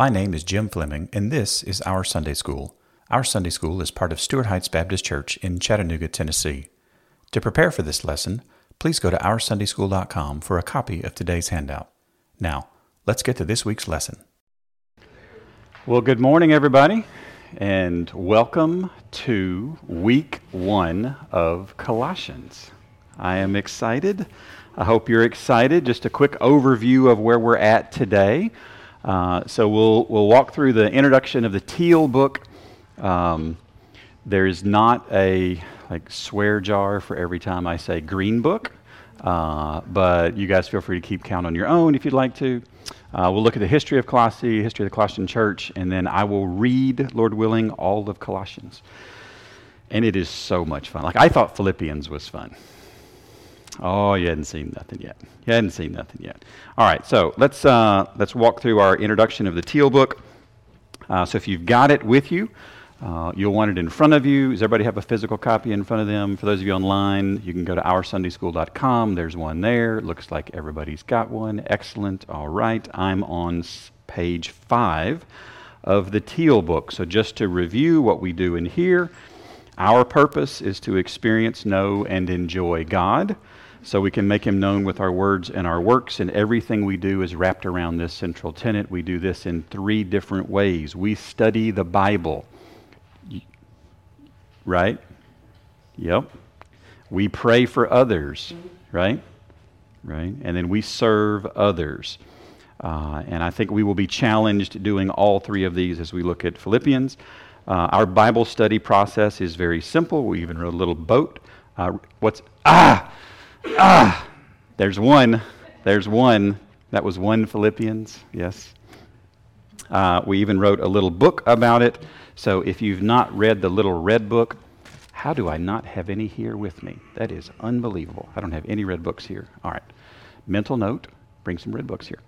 My name is Jim Fleming, and this is Our Sunday School. Our Sunday School is part of Stuart Heights Baptist Church in Chattanooga, Tennessee. To prepare for this lesson, please go to OurSundaySchool.com for a copy of today's handout. Now, let's get to this week's lesson. Well, good morning, everybody, and welcome to week one of Colossians. I am excited. I hope you're excited. Just a quick overview of where we're at today. Uh, so we'll we'll walk through the introduction of the Teal book. Um, there's not a like swear jar for every time I say green book, uh, but you guys feel free to keep count on your own if you'd like to. Uh, we'll look at the history of Colossae, history of the Colossian church, and then I will read, Lord willing, all of Colossians. And it is so much fun. Like I thought Philippians was fun. Oh, you hadn't seen nothing yet. You hadn't seen nothing yet. All right, so let's uh, let's walk through our introduction of the Teal book. Uh, so if you've got it with you, uh, you'll want it in front of you. Does everybody have a physical copy in front of them? For those of you online, you can go to OurSundaySchool.com. There's one there. Looks like everybody's got one. Excellent. All right, I'm on page five of the Teal book. So just to review what we do in here, our purpose is to experience, know, and enjoy God so we can make him known with our words and our works, and everything we do is wrapped around this central tenet. We do this in three different ways. We study the Bible, right? Yep. We pray for others, right? Right? And then we serve others. Uh, and I think we will be challenged doing all three of these as we look at Philippians. Uh, our Bible study process is very simple. We even wrote a little boat. Uh, what's, ah! Ah, there's one. There's one. That was one Philippians, yes. Uh, we even wrote a little book about it. So if you've not read the little red book, how do I not have any here with me? That is unbelievable. I don't have any red books here. All right. Mental note bring some red books here.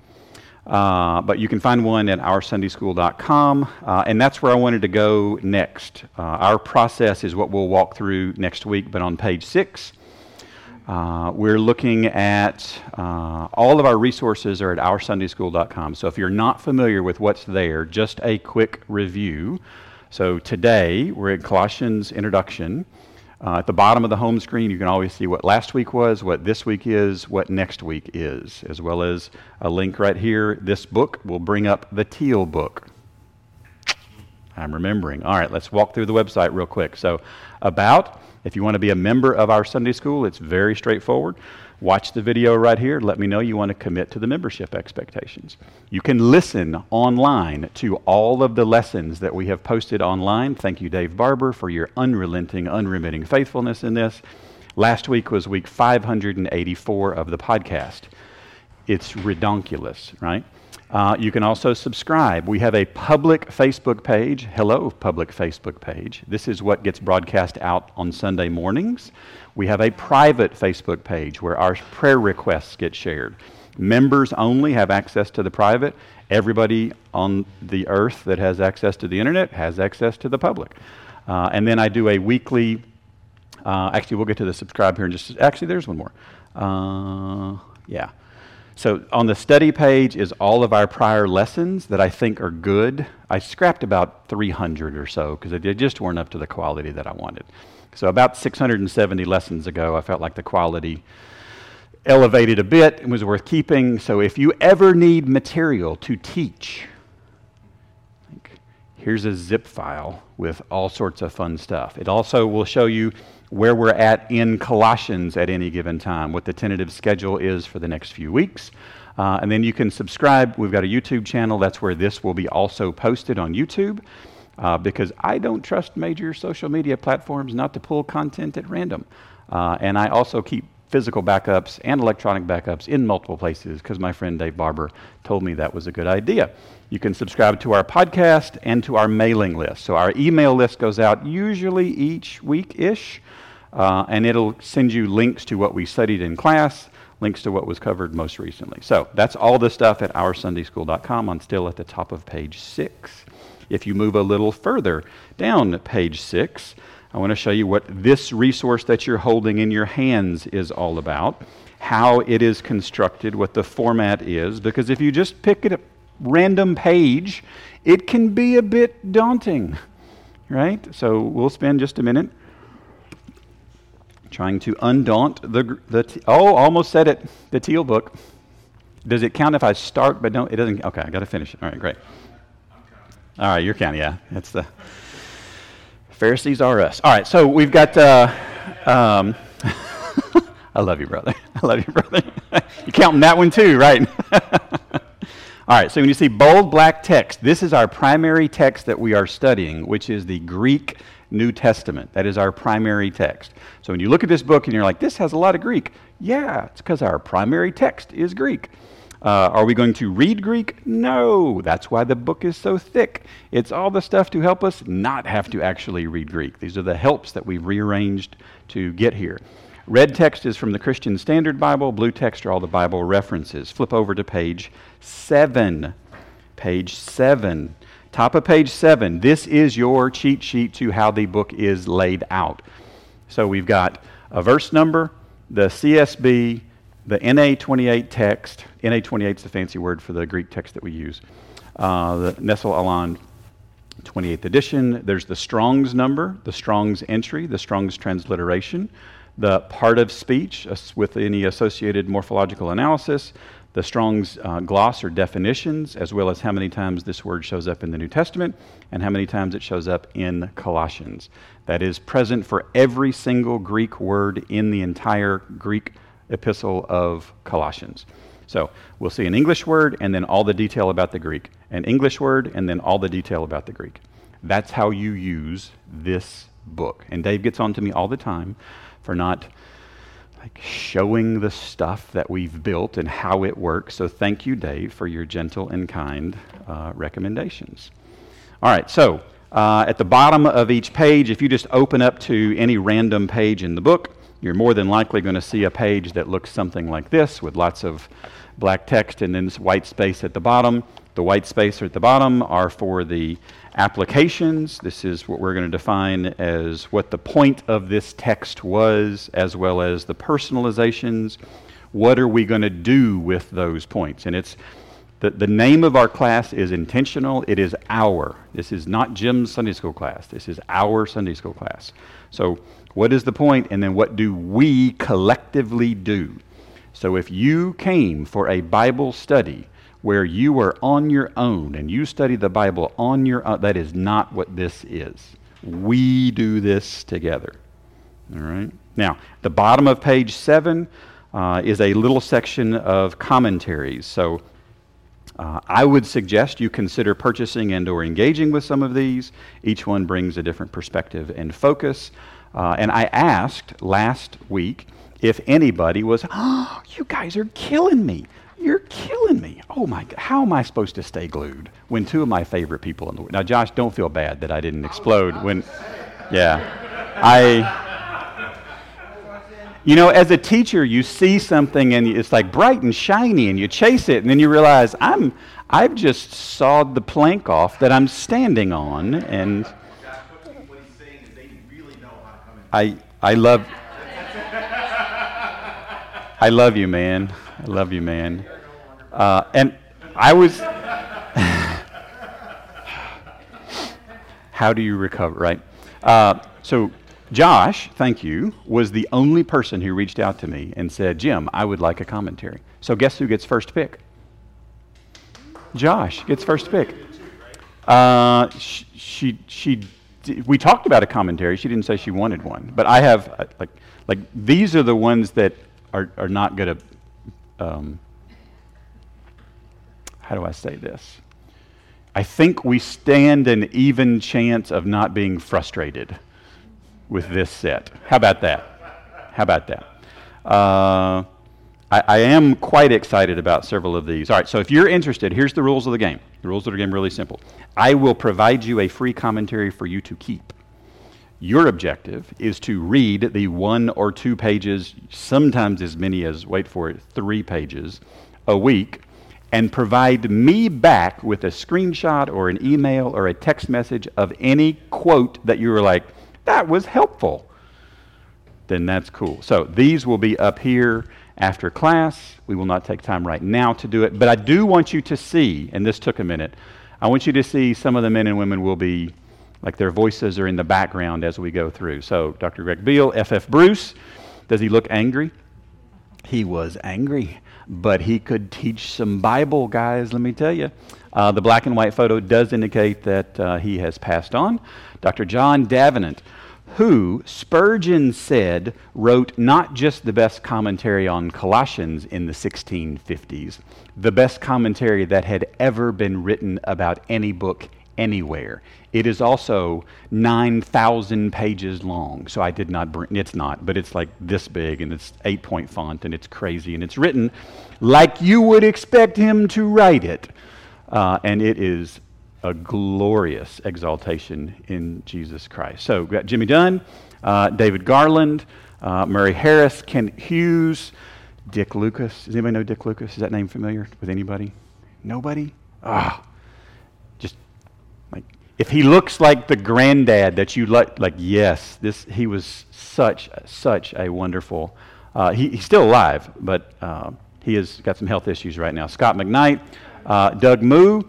Uh, but you can find one at oursundayschool.com, uh, and that's where I wanted to go next. Uh, our process is what we'll walk through next week, but on page six, uh, we're looking at uh, all of our resources are at oursundayschool.com. So if you're not familiar with what's there, just a quick review. So today we're at Colossians introduction. Uh, at the bottom of the home screen, you can always see what last week was, what this week is, what next week is, as well as a link right here. This book will bring up the Teal book. I'm remembering. All right, let's walk through the website real quick. So, about if you want to be a member of our Sunday school, it's very straightforward. Watch the video right here. Let me know you want to commit to the membership expectations. You can listen online to all of the lessons that we have posted online. Thank you, Dave Barber, for your unrelenting, unremitting faithfulness in this. Last week was week 584 of the podcast. It's redonkulous, right? Uh, you can also subscribe. We have a public Facebook page. Hello, public Facebook page. This is what gets broadcast out on Sunday mornings. We have a private Facebook page where our prayer requests get shared. Members only have access to the private. Everybody on the earth that has access to the internet has access to the public. Uh, and then I do a weekly, uh, actually, we'll get to the subscribe here in just, actually, there's one more. Uh, yeah. So on the study page is all of our prior lessons that I think are good. I scrapped about 300 or so because they just weren't up to the quality that I wanted. So about 670 lessons ago, I felt like the quality elevated a bit and was worth keeping. So if you ever need material to teach, here's a zip file with all sorts of fun stuff. It also will show you where we're at in Colossians at any given time, what the tentative schedule is for the next few weeks. Uh, and then you can subscribe. We've got a YouTube channel. That's where this will be also posted on YouTube. Uh, because I don't trust major social media platforms not to pull content at random. Uh, and I also keep physical backups and electronic backups in multiple places because my friend Dave Barber told me that was a good idea. You can subscribe to our podcast and to our mailing list. So our email list goes out usually each week ish. Uh, and it'll send you links to what we studied in class, links to what was covered most recently. So that's all the stuff at oursundayschool.com. I'm still at the top of page six. If you move a little further down page six, I want to show you what this resource that you're holding in your hands is all about, how it is constructed, what the format is, because if you just pick up, random page, it can be a bit daunting, right? So we'll spend just a minute trying to undaunt the, the oh, almost said it, the teal book. Does it count if I start but don't? It doesn't. Okay, I got to finish it. All right, great. All right, you're counting. Yeah, that's the Pharisees are us. All right, so we've got. Uh, um, I love you, brother. I love you, brother. You're counting that one too, right? All right, so when you see bold black text, this is our primary text that we are studying, which is the Greek New Testament. That is our primary text. So when you look at this book and you're like, this has a lot of Greek, yeah, it's because our primary text is Greek. Uh, are we going to read Greek? No. That's why the book is so thick. It's all the stuff to help us not have to actually read Greek. These are the helps that we've rearranged to get here. Red text is from the Christian Standard Bible. Blue text are all the Bible references. Flip over to page 7. Page 7. Top of page 7. This is your cheat sheet to how the book is laid out. So we've got a verse number, the CSB, the NA28 text, NA28 is the fancy word for the Greek text that we use, uh, the Nestle Aland 28th edition. There's the Strong's number, the Strong's entry, the Strong's transliteration, the part of speech with any associated morphological analysis, the Strong's uh, gloss or definitions, as well as how many times this word shows up in the New Testament and how many times it shows up in Colossians. That is present for every single Greek word in the entire Greek epistle of Colossians. So we'll see an English word and then all the detail about the Greek, an English word and then all the detail about the Greek. That's how you use this book. And Dave gets on to me all the time for not like showing the stuff that we've built and how it works. So thank you, Dave, for your gentle and kind uh, recommendations. All right, so uh, at the bottom of each page, if you just open up to any random page in the book, you're more than likely going to see a page that looks something like this with lots of black text and then this white space at the bottom. The white space at the bottom are for the applications. This is what we're going to define as what the point of this text was, as well as the personalizations. What are we going to do with those points? And it's the, the name of our class is intentional. It is our. This is not Jim's Sunday school class. This is our Sunday school class. So what is the point? And then what do we collectively do? So if you came for a Bible study where you were on your own and you study the Bible on your own, that is not what this is. We do this together. All right? Now, the bottom of page 7 uh, is a little section of commentaries. So uh, I would suggest you consider purchasing and or engaging with some of these. Each one brings a different perspective and focus. Uh, and I asked last week if anybody was, oh, you guys are killing me. You're killing me. Oh my God. How am I supposed to stay glued when two of my favorite people in the world. Now, Josh, don't feel bad that I didn't explode when, yeah. I. You know, as a teacher, you see something and it's like bright and shiny, and you chase it, and then you realize I'm, I've just sawed the plank off that I'm standing on, and I, I love, I love you, man. I love you, man. Uh, and I was. How do you recover, right? Uh, so, Josh, thank you, was the only person who reached out to me and said, Jim, I would like a commentary. So, guess who gets first pick? Josh gets first pick. Uh, she, she, she we talked about a commentary. She didn't say she wanted one, but I have uh, like like these are the ones that are are not going to. Um, how do I say this? I think we stand an even chance of not being frustrated with this set. How about that? How about that? Uh, I, I, am quite excited about several of these. All right, so if you're interested, here's the rules of the game. The rules of the game are really simple. I will provide you a free commentary for you to keep. Your objective is to read the one or two pages, sometimes as many as, wait for it, three pages a week, and provide me back with a screenshot or an email or a text message of any quote that you were like, that was helpful. Then that's cool. So these will be up here after class. We will not take time right now to do it, but I do want you to see, and this took a minute, I want you to see some of the men and women will be, like their voices are in the background as we go through. So, Dr. Greg Beale, F.F. Bruce, does he look angry? He was angry, but he could teach some Bible, guys, let me tell you. Uh, the black and white photo does indicate that uh, he has passed on. Dr. John Davenant, who Spurgeon said wrote not just the best commentary on Colossians in the 1650s, the best commentary that had ever been written about any book anywhere. It is also 9,000 pages long. So I did not bring, it's not, but it's like this big and it's eight point font and it's crazy and it's written like you would expect him to write it. Uh, and it is a glorious exaltation in Jesus Christ. So, we've got Jimmy Dunn, uh, David Garland, uh, Murray Harris, Ken Hughes, Dick Lucas. Does anybody know Dick Lucas? Is that name familiar with anybody? Nobody? Ah, just like if he looks like the granddad that you like, like yes, this he was such such a wonderful. Uh, he, he's still alive, but uh, he has got some health issues right now. Scot McKnight, uh, Doug Moo.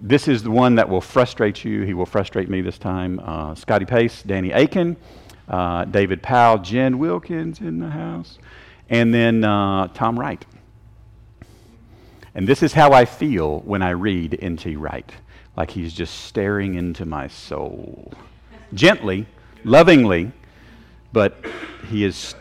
This is the one that will frustrate you. He will frustrate me this time. Uh, Scotty Pace, Danny Akin, uh, David Pao, Jen Wilkins in the house, and then uh, Tom Wright. And this is how I feel when I read N.T. Wright, like he's just staring into my soul. Gently, lovingly, but he is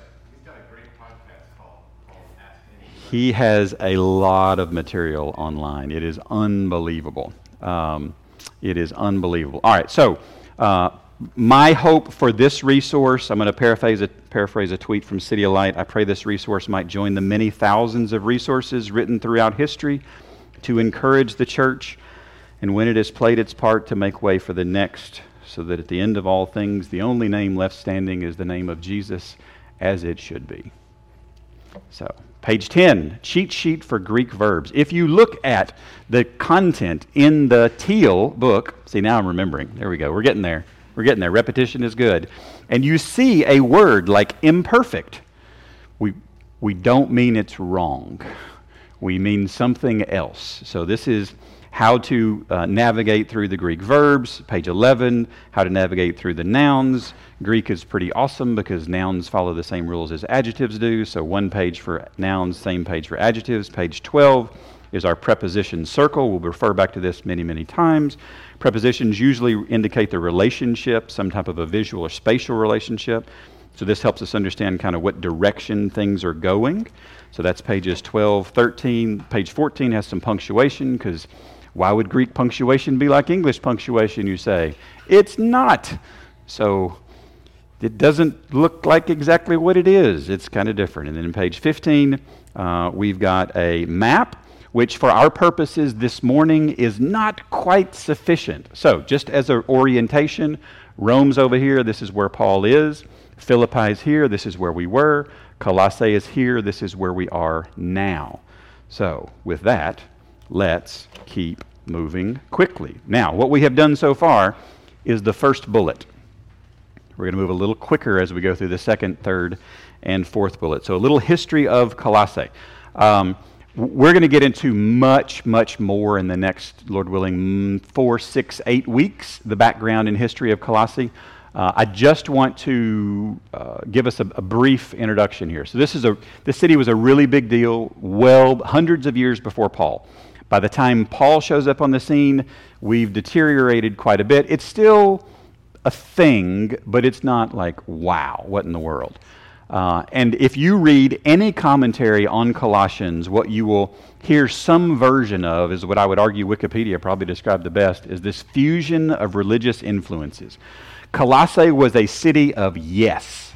he has a lot of material online. It is unbelievable. Um, it is unbelievable. All right, so uh, my hope for this resource, I'm going to paraphrase a, paraphrase a tweet from City of Light. I pray this resource might join the many thousands of resources written throughout history to encourage the church, and when it has played its part, to make way for the next, so that at the end of all things, the only name left standing is the name of Jesus, as it should be. So. Page 10, cheat sheet for Greek verbs. If you look at the content in the Teal book, see, now I'm remembering. There we go. We're getting there. We're getting there. Repetition is good. And you see a word like imperfect. We, we don't mean it's wrong, we mean something else. So this is how to uh, navigate through the Greek verbs, page 11, how to navigate through the nouns. Greek is pretty awesome because nouns follow the same rules as adjectives do. So, one page for nouns, same page for adjectives. Page 12 is our preposition circle. We'll refer back to this many, many times. Prepositions usually indicate the relationship, some type of a visual or spatial relationship. So, this helps us understand kind of what direction things are going. So, that's pages 12, 13. Page 14 has some punctuation because why would Greek punctuation be like English punctuation, you say? It's not. So it doesn't look like exactly what it is. It's kind of different. And then in page 15, uh, we've got a map, which for our purposes this morning is not quite sufficient. So, just as an orientation, Rome's over here, this is where Paul is. Philippi is here, this is where we were. Colossae is here, this is where we are now. So, with that, let's keep moving quickly. Now, what we have done so far is the first bullet. We're going to move a little quicker as we go through the second, third, and fourth bullet. So, a little history of Colossae. Um, we're going to get into much, much more in the next, Lord willing, four, six, eight weeks, the background and history of Colossae. Uh, I just want to uh, give us a, a, brief introduction here. So this is a this city was a really big deal, well hundreds of years before Paul. By the time Paul shows up on the scene, we've deteriorated quite a bit. It's still a thing, but it's not like, wow, what in the world? Uh, and if you read any commentary on Colossians, what you will hear some version of is what I would argue Wikipedia probably described the best is this fusion of religious influences. Colossae was a city of yes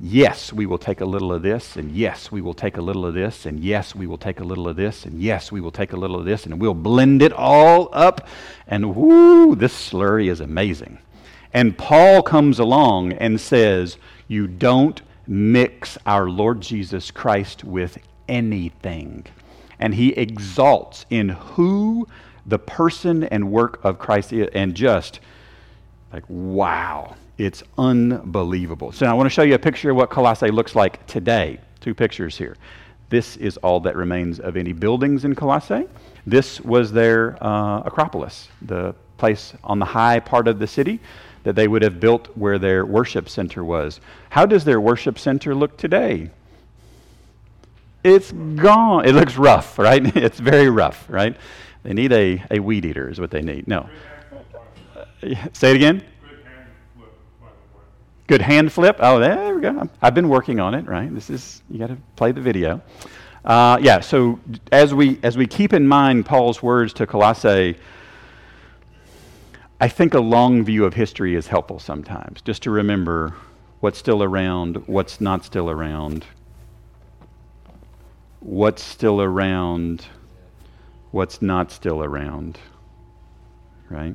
yes, we will take a little of this, and yes, we will take a little of this, and yes, we will take a little of this, and yes, we will take a little of this, and we'll blend it all up. And whoo, this slurry is amazing. And Paul comes along and says, You don't mix our Lord Jesus Christ with anything. And he exalts in who the person and work of Christ is, and just like, wow. It's unbelievable. So I want to show you a picture of what Colossae looks like today. Two pictures here. This is all that remains of any buildings in Colossae. This was their uh, Acropolis, the place on the high part of the city that they would have built where their worship center was. How does their worship center look today? It's gone. It looks rough, right? It's very rough, right? They need a, a weed eater, is what they need. No. Say it again. Good hand flip. Oh, there we go. I've been working on it, right? This is, you got to play the video. Uh, yeah, so as we, as we keep in mind Paul's words to Colossae, I think a long view of history is helpful sometimes, just to remember what's still around, what's not still around, what's still around, what's not still around, right?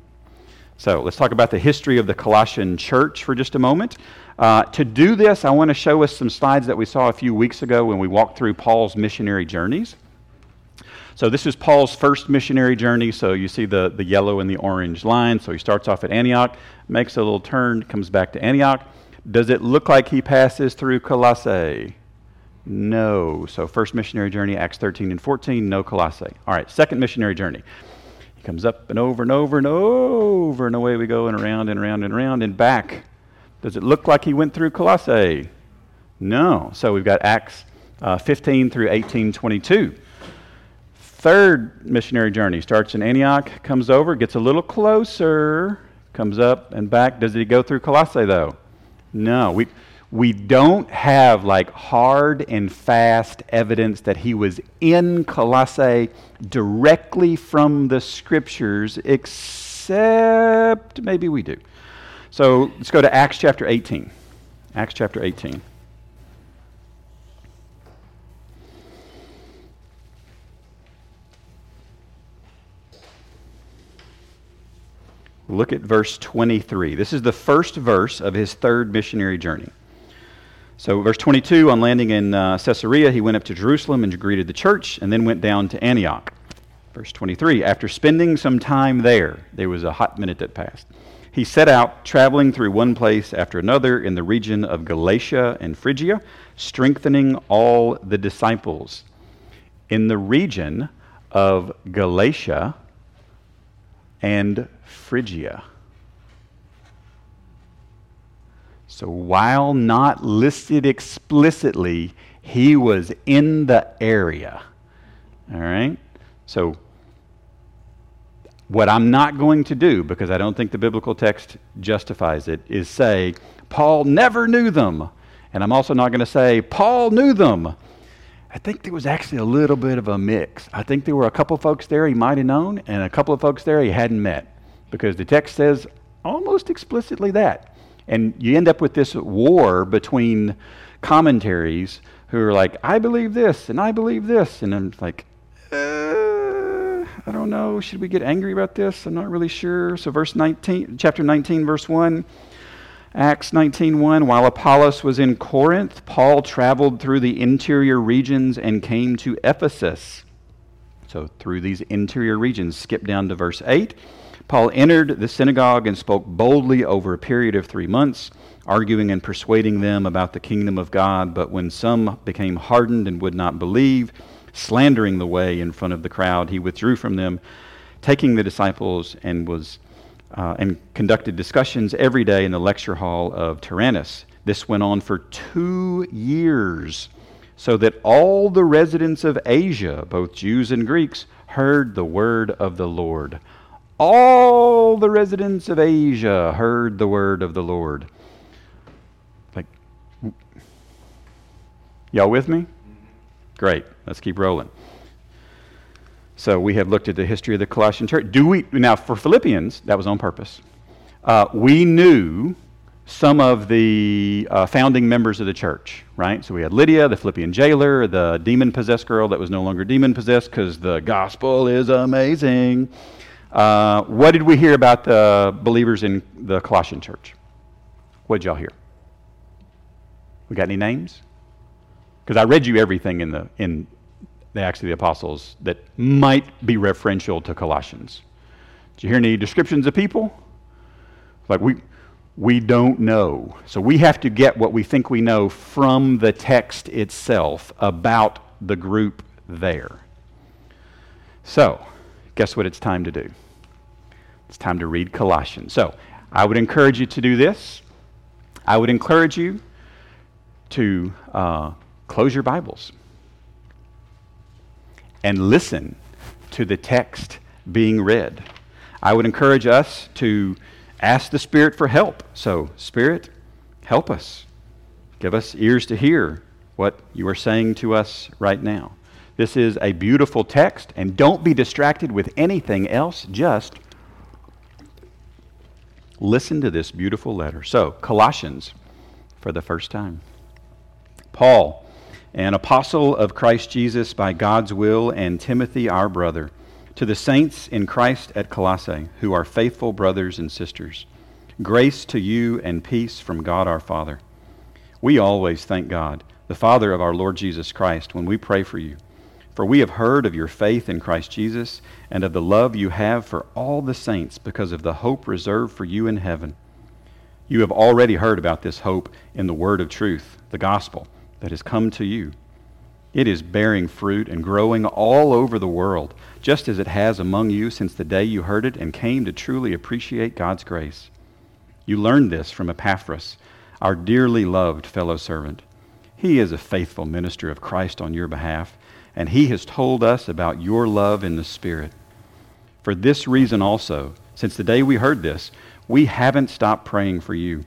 So let's talk about the history of the Colossian church for just a moment. Uh, to do this, I want to show us some slides that we saw a few weeks ago when we walked through Paul's missionary journeys. So this is Paul's first missionary journey. So you see the, the yellow and the orange line. So he starts off at Antioch, makes a little turn, comes back to Antioch. Does it look like he passes through Colossae? No. So first missionary journey, Acts 13 and 14, no Colossae. All right, second missionary journey. Comes up and over and over and over, and away we go and around and around and around and back. Does it look like he went through Colossae? No. So we've got Acts uh, 15 through 18, 22 third missionary journey starts in Antioch, comes over, gets a little closer, comes up and back. Does he go through Colossae, though? No. We, we don't have like hard and fast evidence that he was in Colossae directly from the scriptures, except maybe we do. So let's go to Acts chapter 18. Acts chapter 18. Look at verse 23. This is the first verse of his third missionary journey. So, verse 22 on landing in uh, Caesarea, he went up to Jerusalem and greeted the church, and then went down to Antioch. Verse 23 After spending some time there, there was a hot minute that passed. He set out, traveling through one place after another in the region of Galatia and Phrygia, strengthening all the disciples. In the region of Galatia and Phrygia. So while not listed explicitly, he was in the area. All right? So what I'm not going to do, because I don't think the biblical text justifies it, is say, Paul never knew them. And I'm also not going to say, Paul knew them. I think there was actually a little bit of a mix. I think there were a couple folks there he might have known, and a couple of folks there he hadn't met because the text says almost explicitly that. And you end up with this war between commentaries who are like, I believe this and I believe this. And I'm like, uh, I don't know. Should we get angry about this? I'm not really sure. So, verse 19, chapter 19, verse 1. Acts 19:1 While Apollos was in Corinth, Paul traveled through the interior regions and came to Ephesus. So through these interior regions, skip down to verse 8. Paul entered the synagogue and spoke boldly over a period of three months, arguing and persuading them about the kingdom of God. But when some became hardened and would not believe, slandering the way in front of the crowd, he withdrew from them, taking the disciples and was uh, and conducted discussions every day in the lecture hall of Tyrannus. This went on for two years, so that all the residents of Asia, both Jews and Greeks, heard the word of the Lord all the residents of Asia heard the word of the Lord. Like, y'all with me? Great. Let's keep rolling. So we have looked at the history of the Colossian church. Do we now for Philippians? That was on purpose. Uh, we knew some of the uh, founding members of the church, right? So we had Lydia, the Philippian jailer, the demon possessed girl that was no longer demon possessed because the gospel is amazing. Uh, what did we hear about the believers in the Colossian church? What did y'all hear? We got any names? Because I read you everything in the in the Acts of the Apostles that might be referential to Colossians. Did you hear any descriptions of people? Like we we don't know. So we have to get what we think we know from the text itself about the group there. So, guess what it's time to do? It's time to read Colossians. So, I would encourage you to do this. I would encourage you to uh, close your Bibles and listen to the text being read. I would encourage us to ask the Spirit for help. So, Spirit, help us. Give us ears to hear what you are saying to us right now. This is a beautiful text, and don't be distracted with anything else. Just listen to this beautiful letter. So, Colossians, for the first time. Paul, an apostle of Christ Jesus by God's will, and Timothy, our brother, to the saints in Christ at Colossae, who are faithful brothers and sisters, grace to you and peace from God our Father. We always thank God, the Father of our Lord Jesus Christ, when we pray for you for we have heard of your faith in Christ Jesus and of the love you have for all the saints because of the hope reserved for you in heaven. You have already heard about this hope in the word of truth, the gospel, that has come to you. It is bearing fruit and growing all over the world, just as it has among you since the day you heard it and came to truly appreciate God's grace. You learned this from Epaphras, our dearly loved fellow servant. He is a faithful minister of Christ on your behalf and he has told us about your love in the Spirit. For this reason also, since the day we heard this, we haven't stopped praying for you.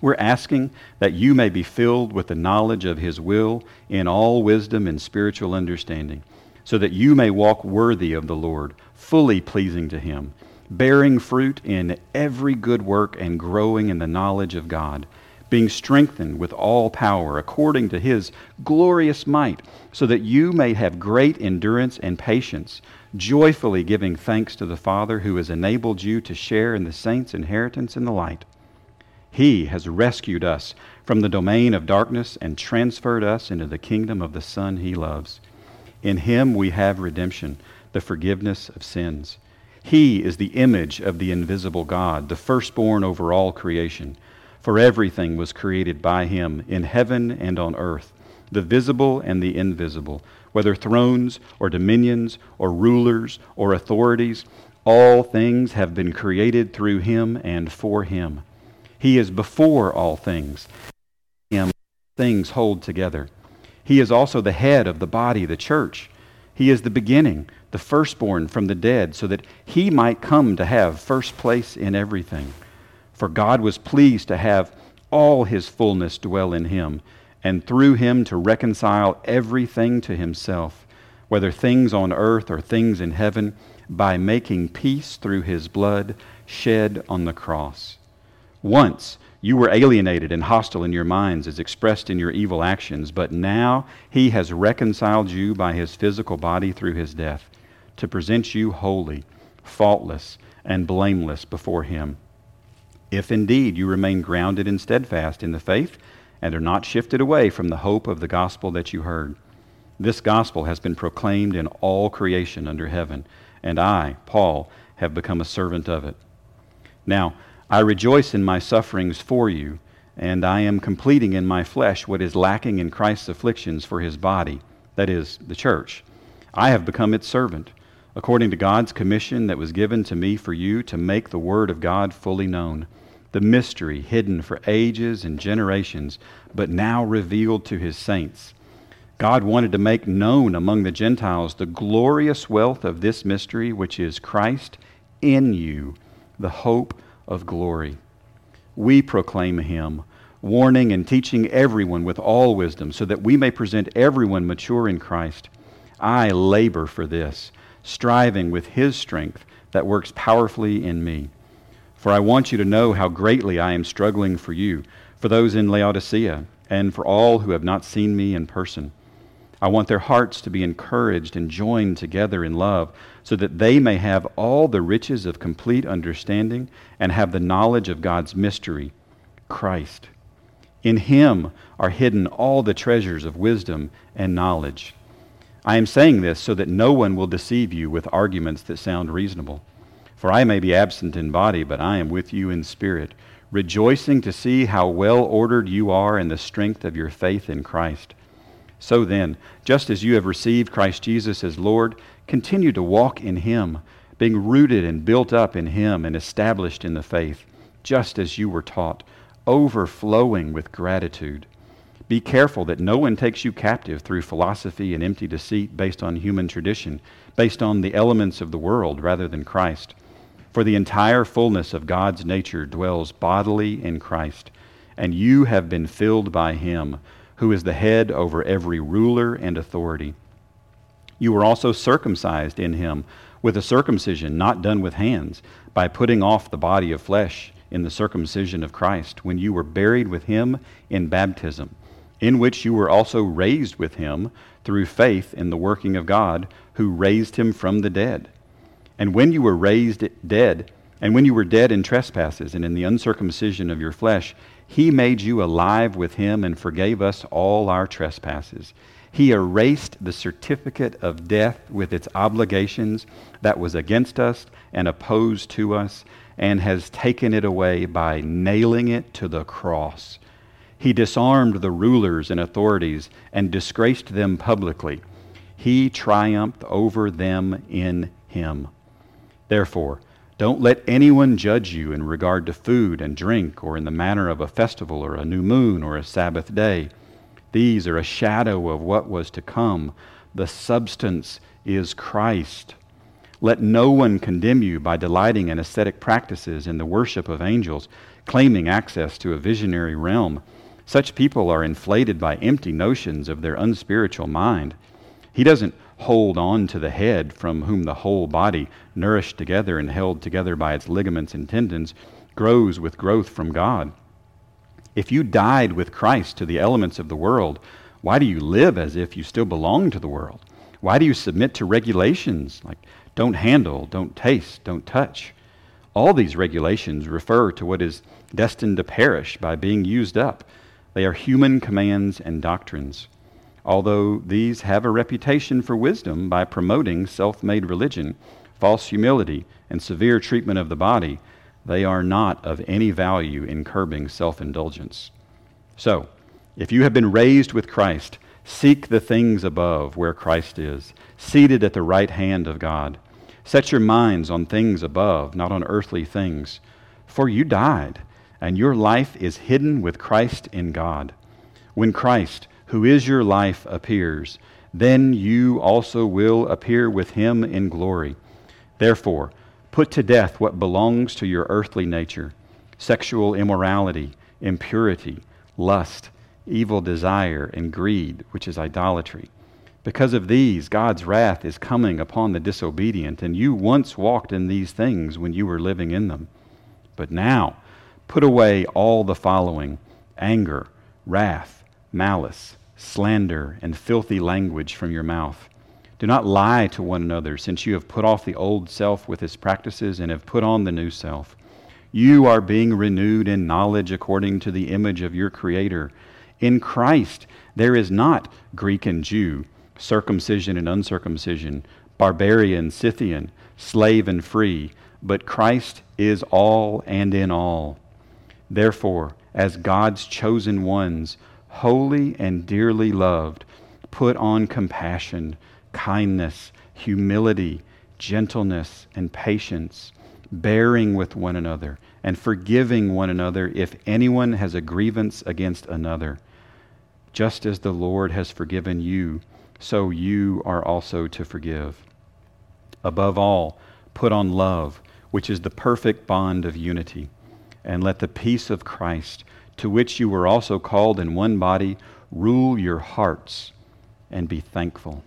We're asking that you may be filled with the knowledge of his will in all wisdom and spiritual understanding, so that you may walk worthy of the Lord, fully pleasing to him, bearing fruit in every good work and growing in the knowledge of God being strengthened with all power according to his glorious might, so that you may have great endurance and patience, joyfully giving thanks to the Father who has enabled you to share in the saints' inheritance in the light. He has rescued us from the domain of darkness and transferred us into the kingdom of the Son he loves. In him we have redemption, the forgiveness of sins. He is the image of the invisible God, the firstborn over all creation. For everything was created by him in heaven and on earth, the visible and the invisible, whether thrones or dominions or rulers or authorities. All things have been created through him and for him. He is before all things. Him things hold together. He is also the head of the body, the church. He is the beginning, the firstborn from the dead, so that he might come to have first place in everything. For God was pleased to have all his fullness dwell in him, and through him to reconcile everything to himself, whether things on earth or things in heaven, by making peace through his blood shed on the cross. Once you were alienated and hostile in your minds as expressed in your evil actions, but now he has reconciled you by his physical body through his death, to present you holy, faultless, and blameless before him if indeed you remain grounded and steadfast in the faith and are not shifted away from the hope of the gospel that you heard. This gospel has been proclaimed in all creation under heaven, and I, Paul, have become a servant of it. Now, I rejoice in my sufferings for you, and I am completing in my flesh what is lacking in Christ's afflictions for his body, that is, the church. I have become its servant, according to God's commission that was given to me for you to make the word of God fully known the mystery hidden for ages and generations, but now revealed to his saints. God wanted to make known among the Gentiles the glorious wealth of this mystery, which is Christ in you, the hope of glory. We proclaim him, warning and teaching everyone with all wisdom, so that we may present everyone mature in Christ. I labor for this, striving with his strength that works powerfully in me. For I want you to know how greatly I am struggling for you, for those in Laodicea, and for all who have not seen me in person. I want their hearts to be encouraged and joined together in love, so that they may have all the riches of complete understanding and have the knowledge of God's mystery, Christ. In him are hidden all the treasures of wisdom and knowledge. I am saying this so that no one will deceive you with arguments that sound reasonable. For I may be absent in body, but I am with you in spirit, rejoicing to see how well ordered you are in the strength of your faith in Christ. So then, just as you have received Christ Jesus as Lord, continue to walk in him, being rooted and built up in him and established in the faith, just as you were taught, overflowing with gratitude. Be careful that no one takes you captive through philosophy and empty deceit based on human tradition, based on the elements of the world rather than Christ. For the entire fullness of God's nature dwells bodily in Christ, and you have been filled by him who is the head over every ruler and authority. You were also circumcised in him with a circumcision not done with hands, by putting off the body of flesh in the circumcision of Christ, when you were buried with him in baptism, in which you were also raised with him through faith in the working of God, who raised him from the dead. And when you were raised dead, and when you were dead in trespasses and in the uncircumcision of your flesh, he made you alive with him and forgave us all our trespasses. He erased the certificate of death with its obligations that was against us and opposed to us, and has taken it away by nailing it to the cross. He disarmed the rulers and authorities and disgraced them publicly. He triumphed over them in him. Therefore, don't let anyone judge you in regard to food and drink, or in the manner of a festival, or a new moon, or a Sabbath day. These are a shadow of what was to come. The substance is Christ. Let no one condemn you by delighting in ascetic practices in the worship of angels, claiming access to a visionary realm. Such people are inflated by empty notions of their unspiritual mind. He doesn't hold on to the head, from whom the whole body, nourished together and held together by its ligaments and tendons, grows with growth from God. If you died with Christ to the elements of the world, why do you live as if you still belong to the world? Why do you submit to regulations like don't handle, don't taste, don't touch? All these regulations refer to what is destined to perish by being used up. They are human commands and doctrines although these have a reputation for wisdom by promoting self made religion, false humility, and severe treatment of the body, they are not of any value in curbing self indulgence. So, if you have been raised with Christ, seek the things above where Christ is, seated at the right hand of God. Set your minds on things above, not on earthly things. For you died, and your life is hidden with Christ in God. When Christ, who is your life, appears, then you also will appear with him in glory. Therefore, put to death what belongs to your earthly nature sexual immorality, impurity, lust, evil desire, and greed, which is idolatry. Because of these, God's wrath is coming upon the disobedient, and you once walked in these things when you were living in them. But now, put away all the following anger, wrath, malice slander, and filthy language from your mouth. Do not lie to one another, since you have put off the old self with its practices and have put on the new self. You are being renewed in knowledge according to the image of your Creator. In Christ, there is not Greek and Jew, circumcision and uncircumcision, barbarian, Scythian, slave and free, but Christ is all and in all. Therefore, as God's chosen ones, holy and dearly loved, put on compassion, kindness, humility, gentleness, and patience, bearing with one another, and forgiving one another if anyone has a grievance against another. Just as the Lord has forgiven you, so you are also to forgive. Above all, put on love, which is the perfect bond of unity, and let the peace of Christ to which you were also called in one body, rule your hearts and be thankful.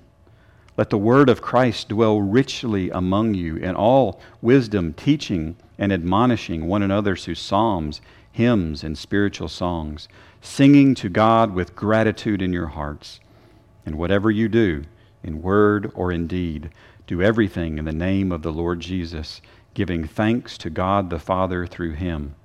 Let the word of Christ dwell richly among you in all wisdom, teaching and admonishing one another through psalms, hymns, and spiritual songs, singing to God with gratitude in your hearts. And whatever you do, in word or in deed, do everything in the name of the Lord Jesus, giving thanks to God the Father through him.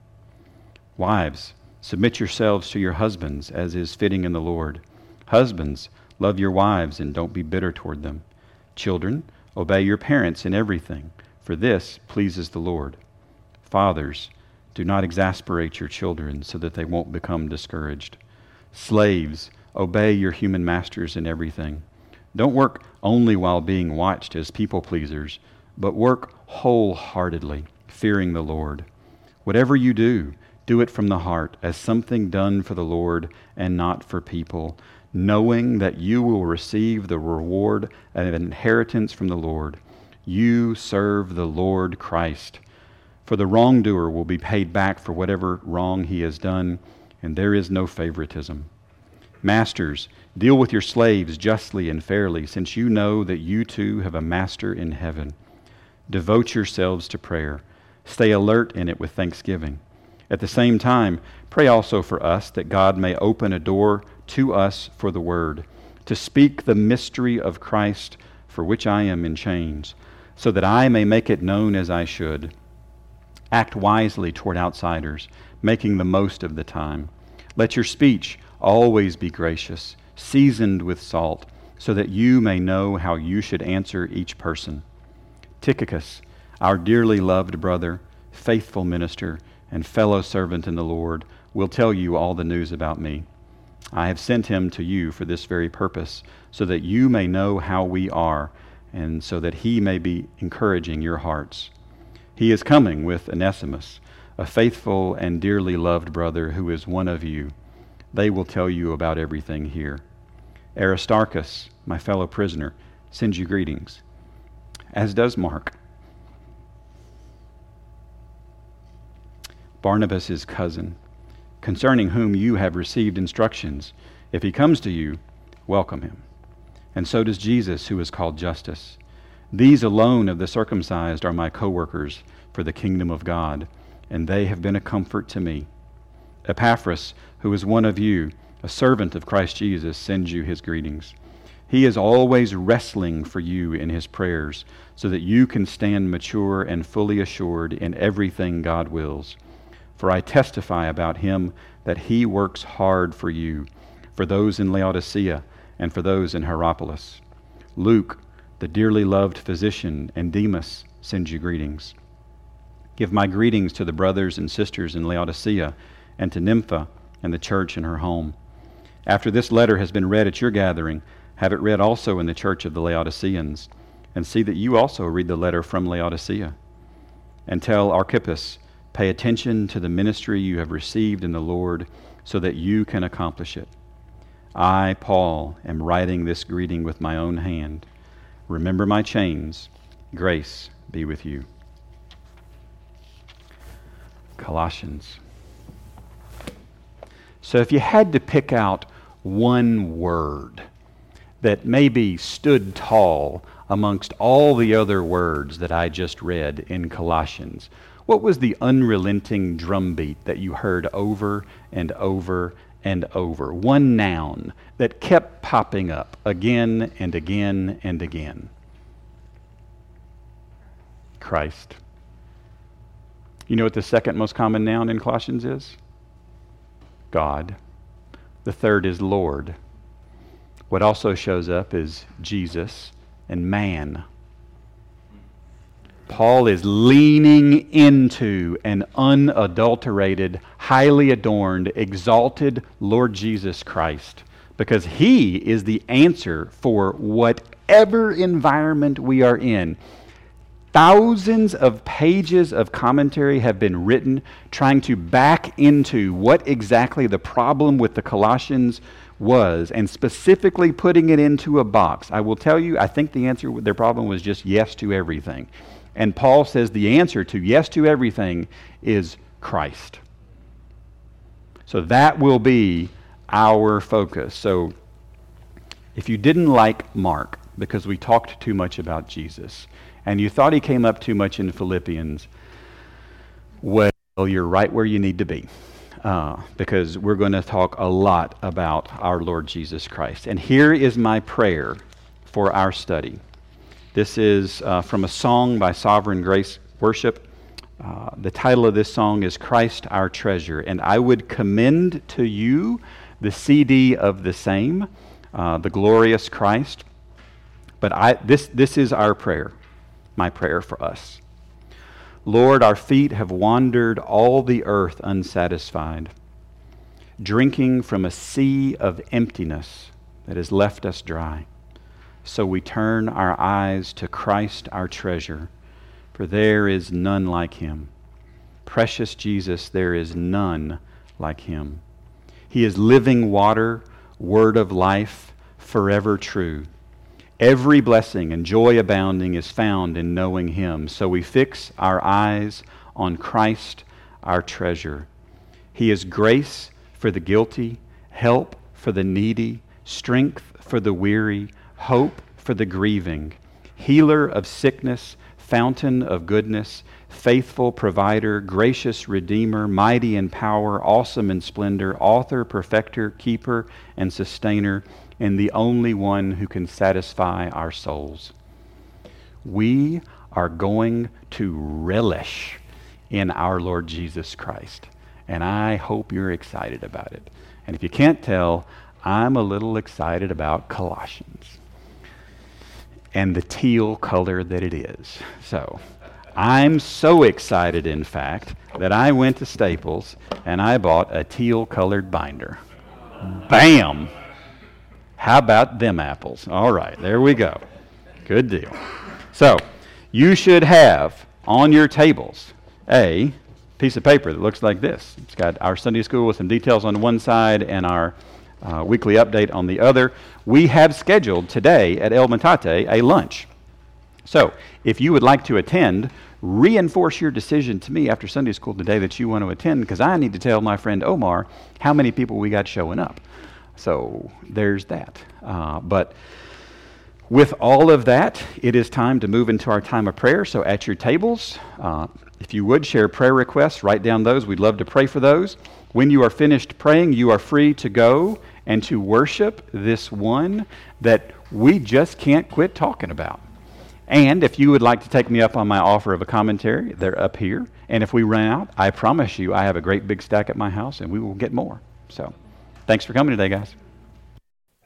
Wives, Submit yourselves to your husbands, as is fitting in the Lord. Husbands, love your wives and don't be bitter toward them. Children, obey your parents in everything, for this pleases the Lord. Fathers, do not exasperate your children so that they won't become discouraged. Slaves, obey your human masters in everything. Don't work only while being watched as people pleasers, but work wholeheartedly, fearing the Lord. Whatever you do, do it from the heart, as something done for the Lord and not for people, knowing that you will receive the reward of an inheritance from the Lord. You serve the Lord Christ. For the wrongdoer will be paid back for whatever wrong he has done, and there is no favoritism. Masters, deal with your slaves justly and fairly, since you know that you too have a master in heaven. Devote yourselves to prayer. Stay alert in it with thanksgiving. At the same time, pray also for us that God may open a door to us for the word, to speak the mystery of Christ, for which I am in chains, so that I may make it known as I should. Act wisely toward outsiders, making the most of the time. Let your speech always be gracious, seasoned with salt, so that you may know how you should answer each person. Tychicus, our dearly loved brother, faithful minister, and fellow servant in the Lord, will tell you all the news about me. I have sent him to you for this very purpose, so that you may know how we are, and so that he may be encouraging your hearts. He is coming with Onesimus, a faithful and dearly loved brother who is one of you. They will tell you about everything here. Aristarchus, my fellow prisoner, sends you greetings, as does Mark. Barnabas, his cousin, concerning whom you have received instructions. If he comes to you, welcome him. And so does Jesus, who is called Justus. These alone of the circumcised are my co workers for the kingdom of God, and they have been a comfort to me. Epaphras, who is one of you, a servant of Christ Jesus, sends you his greetings. He is always wrestling for you in his prayers, so that you can stand mature and fully assured in everything God wills. For I testify about him that he works hard for you, for those in Laodicea, and for those in Hierapolis. Luke, the dearly loved physician, and Demas send you greetings. Give my greetings to the brothers and sisters in Laodicea, and to Nympha and the church in her home. After this letter has been read at your gathering, have it read also in the church of the Laodiceans, and see that you also read the letter from Laodicea. And tell Archippus, Pay attention to the ministry you have received in the Lord so that you can accomplish it. I, Paul, am writing this greeting with my own hand. Remember my chains. Grace be with you. Colossians. So, if you had to pick out one word that maybe stood tall amongst all the other words that I just read in Colossians, what was the unrelenting drumbeat that you heard over and over and over? One noun that kept popping up again and again and again. Christ. You know what the second most common noun in Colossians is? God. The third is Lord. What also shows up is Jesus and man. Paul is leaning into an unadulterated, highly adorned, exalted Lord Jesus Christ because he is the answer for whatever environment we are in. Thousands of pages of commentary have been written trying to back into what exactly the problem with the Colossians was and specifically putting it into a box. I will tell you, I think the answer, their problem was just yes to everything. And Paul says the answer to yes to everything is Christ. So that will be our focus. So if you didn't like Mark because we talked too much about Jesus and you thought he came up too much in Philippians, well, you're right where you need to be. Uh, because we're going to talk a lot about our Lord Jesus Christ. And here is my prayer for our study. This is uh, from a song by Sovereign Grace Worship. Uh, the title of this song is Christ Our Treasure. And I would commend to you the CD of the same, uh, The Glorious Christ. But I, this, this is our prayer, my prayer for us. Lord, our feet have wandered all the earth unsatisfied. drinking from a sea of emptiness that has left us dry. So we turn our eyes to Christ our treasure, for there is none like him. Precious Jesus, there is none like him. He is living water, word of life, forever true. Every blessing and joy abounding is found in knowing him. So we fix our eyes on Christ, our treasure. He is grace for the guilty, help for the needy, strength for the weary, hope for the grieving, healer of sickness, fountain of goodness, faithful provider, gracious redeemer, mighty in power, awesome in splendor, author, perfecter, keeper, and sustainer, and the only one who can satisfy our souls. We are going to relish in our Lord Jesus Christ. And I hope you're excited about it. And if you can't tell, I'm a little excited about Colossians and the teal color that it is. So, I'm so excited, in fact, that I went to Staples and I bought a teal colored binder. Bam! How about them apples? All right, there we go. Good deal. So, you should have on your tables a piece of paper that looks like this. It's got our Sunday school with some details on one side and our uh, weekly update on the other. We have scheduled today at El Matate a lunch. So, if you would like to attend, reinforce your decision to me after Sunday school today that you want to attend because I need to tell my friend Omar how many people we got showing up. So, there's that. Uh, but with all of that, it is time to move into our time of prayer. So, at your tables, uh, if you would share prayer requests, write down those. We'd love to pray for those. When you are finished praying, you are free to go and to worship this one that we just can't quit talking about. And if you would like to take me up on my offer of a commentary, they're up here. And if we run out, I promise you I have a great big stack at my house and we will get more. So thanks for coming today, guys.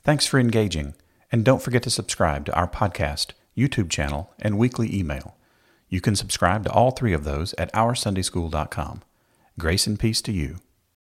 Thanks for engaging. And don't forget to subscribe to our podcast, YouTube channel, and weekly email. You can subscribe to all three of those at OurSundaySchool.com. Grace and peace to you.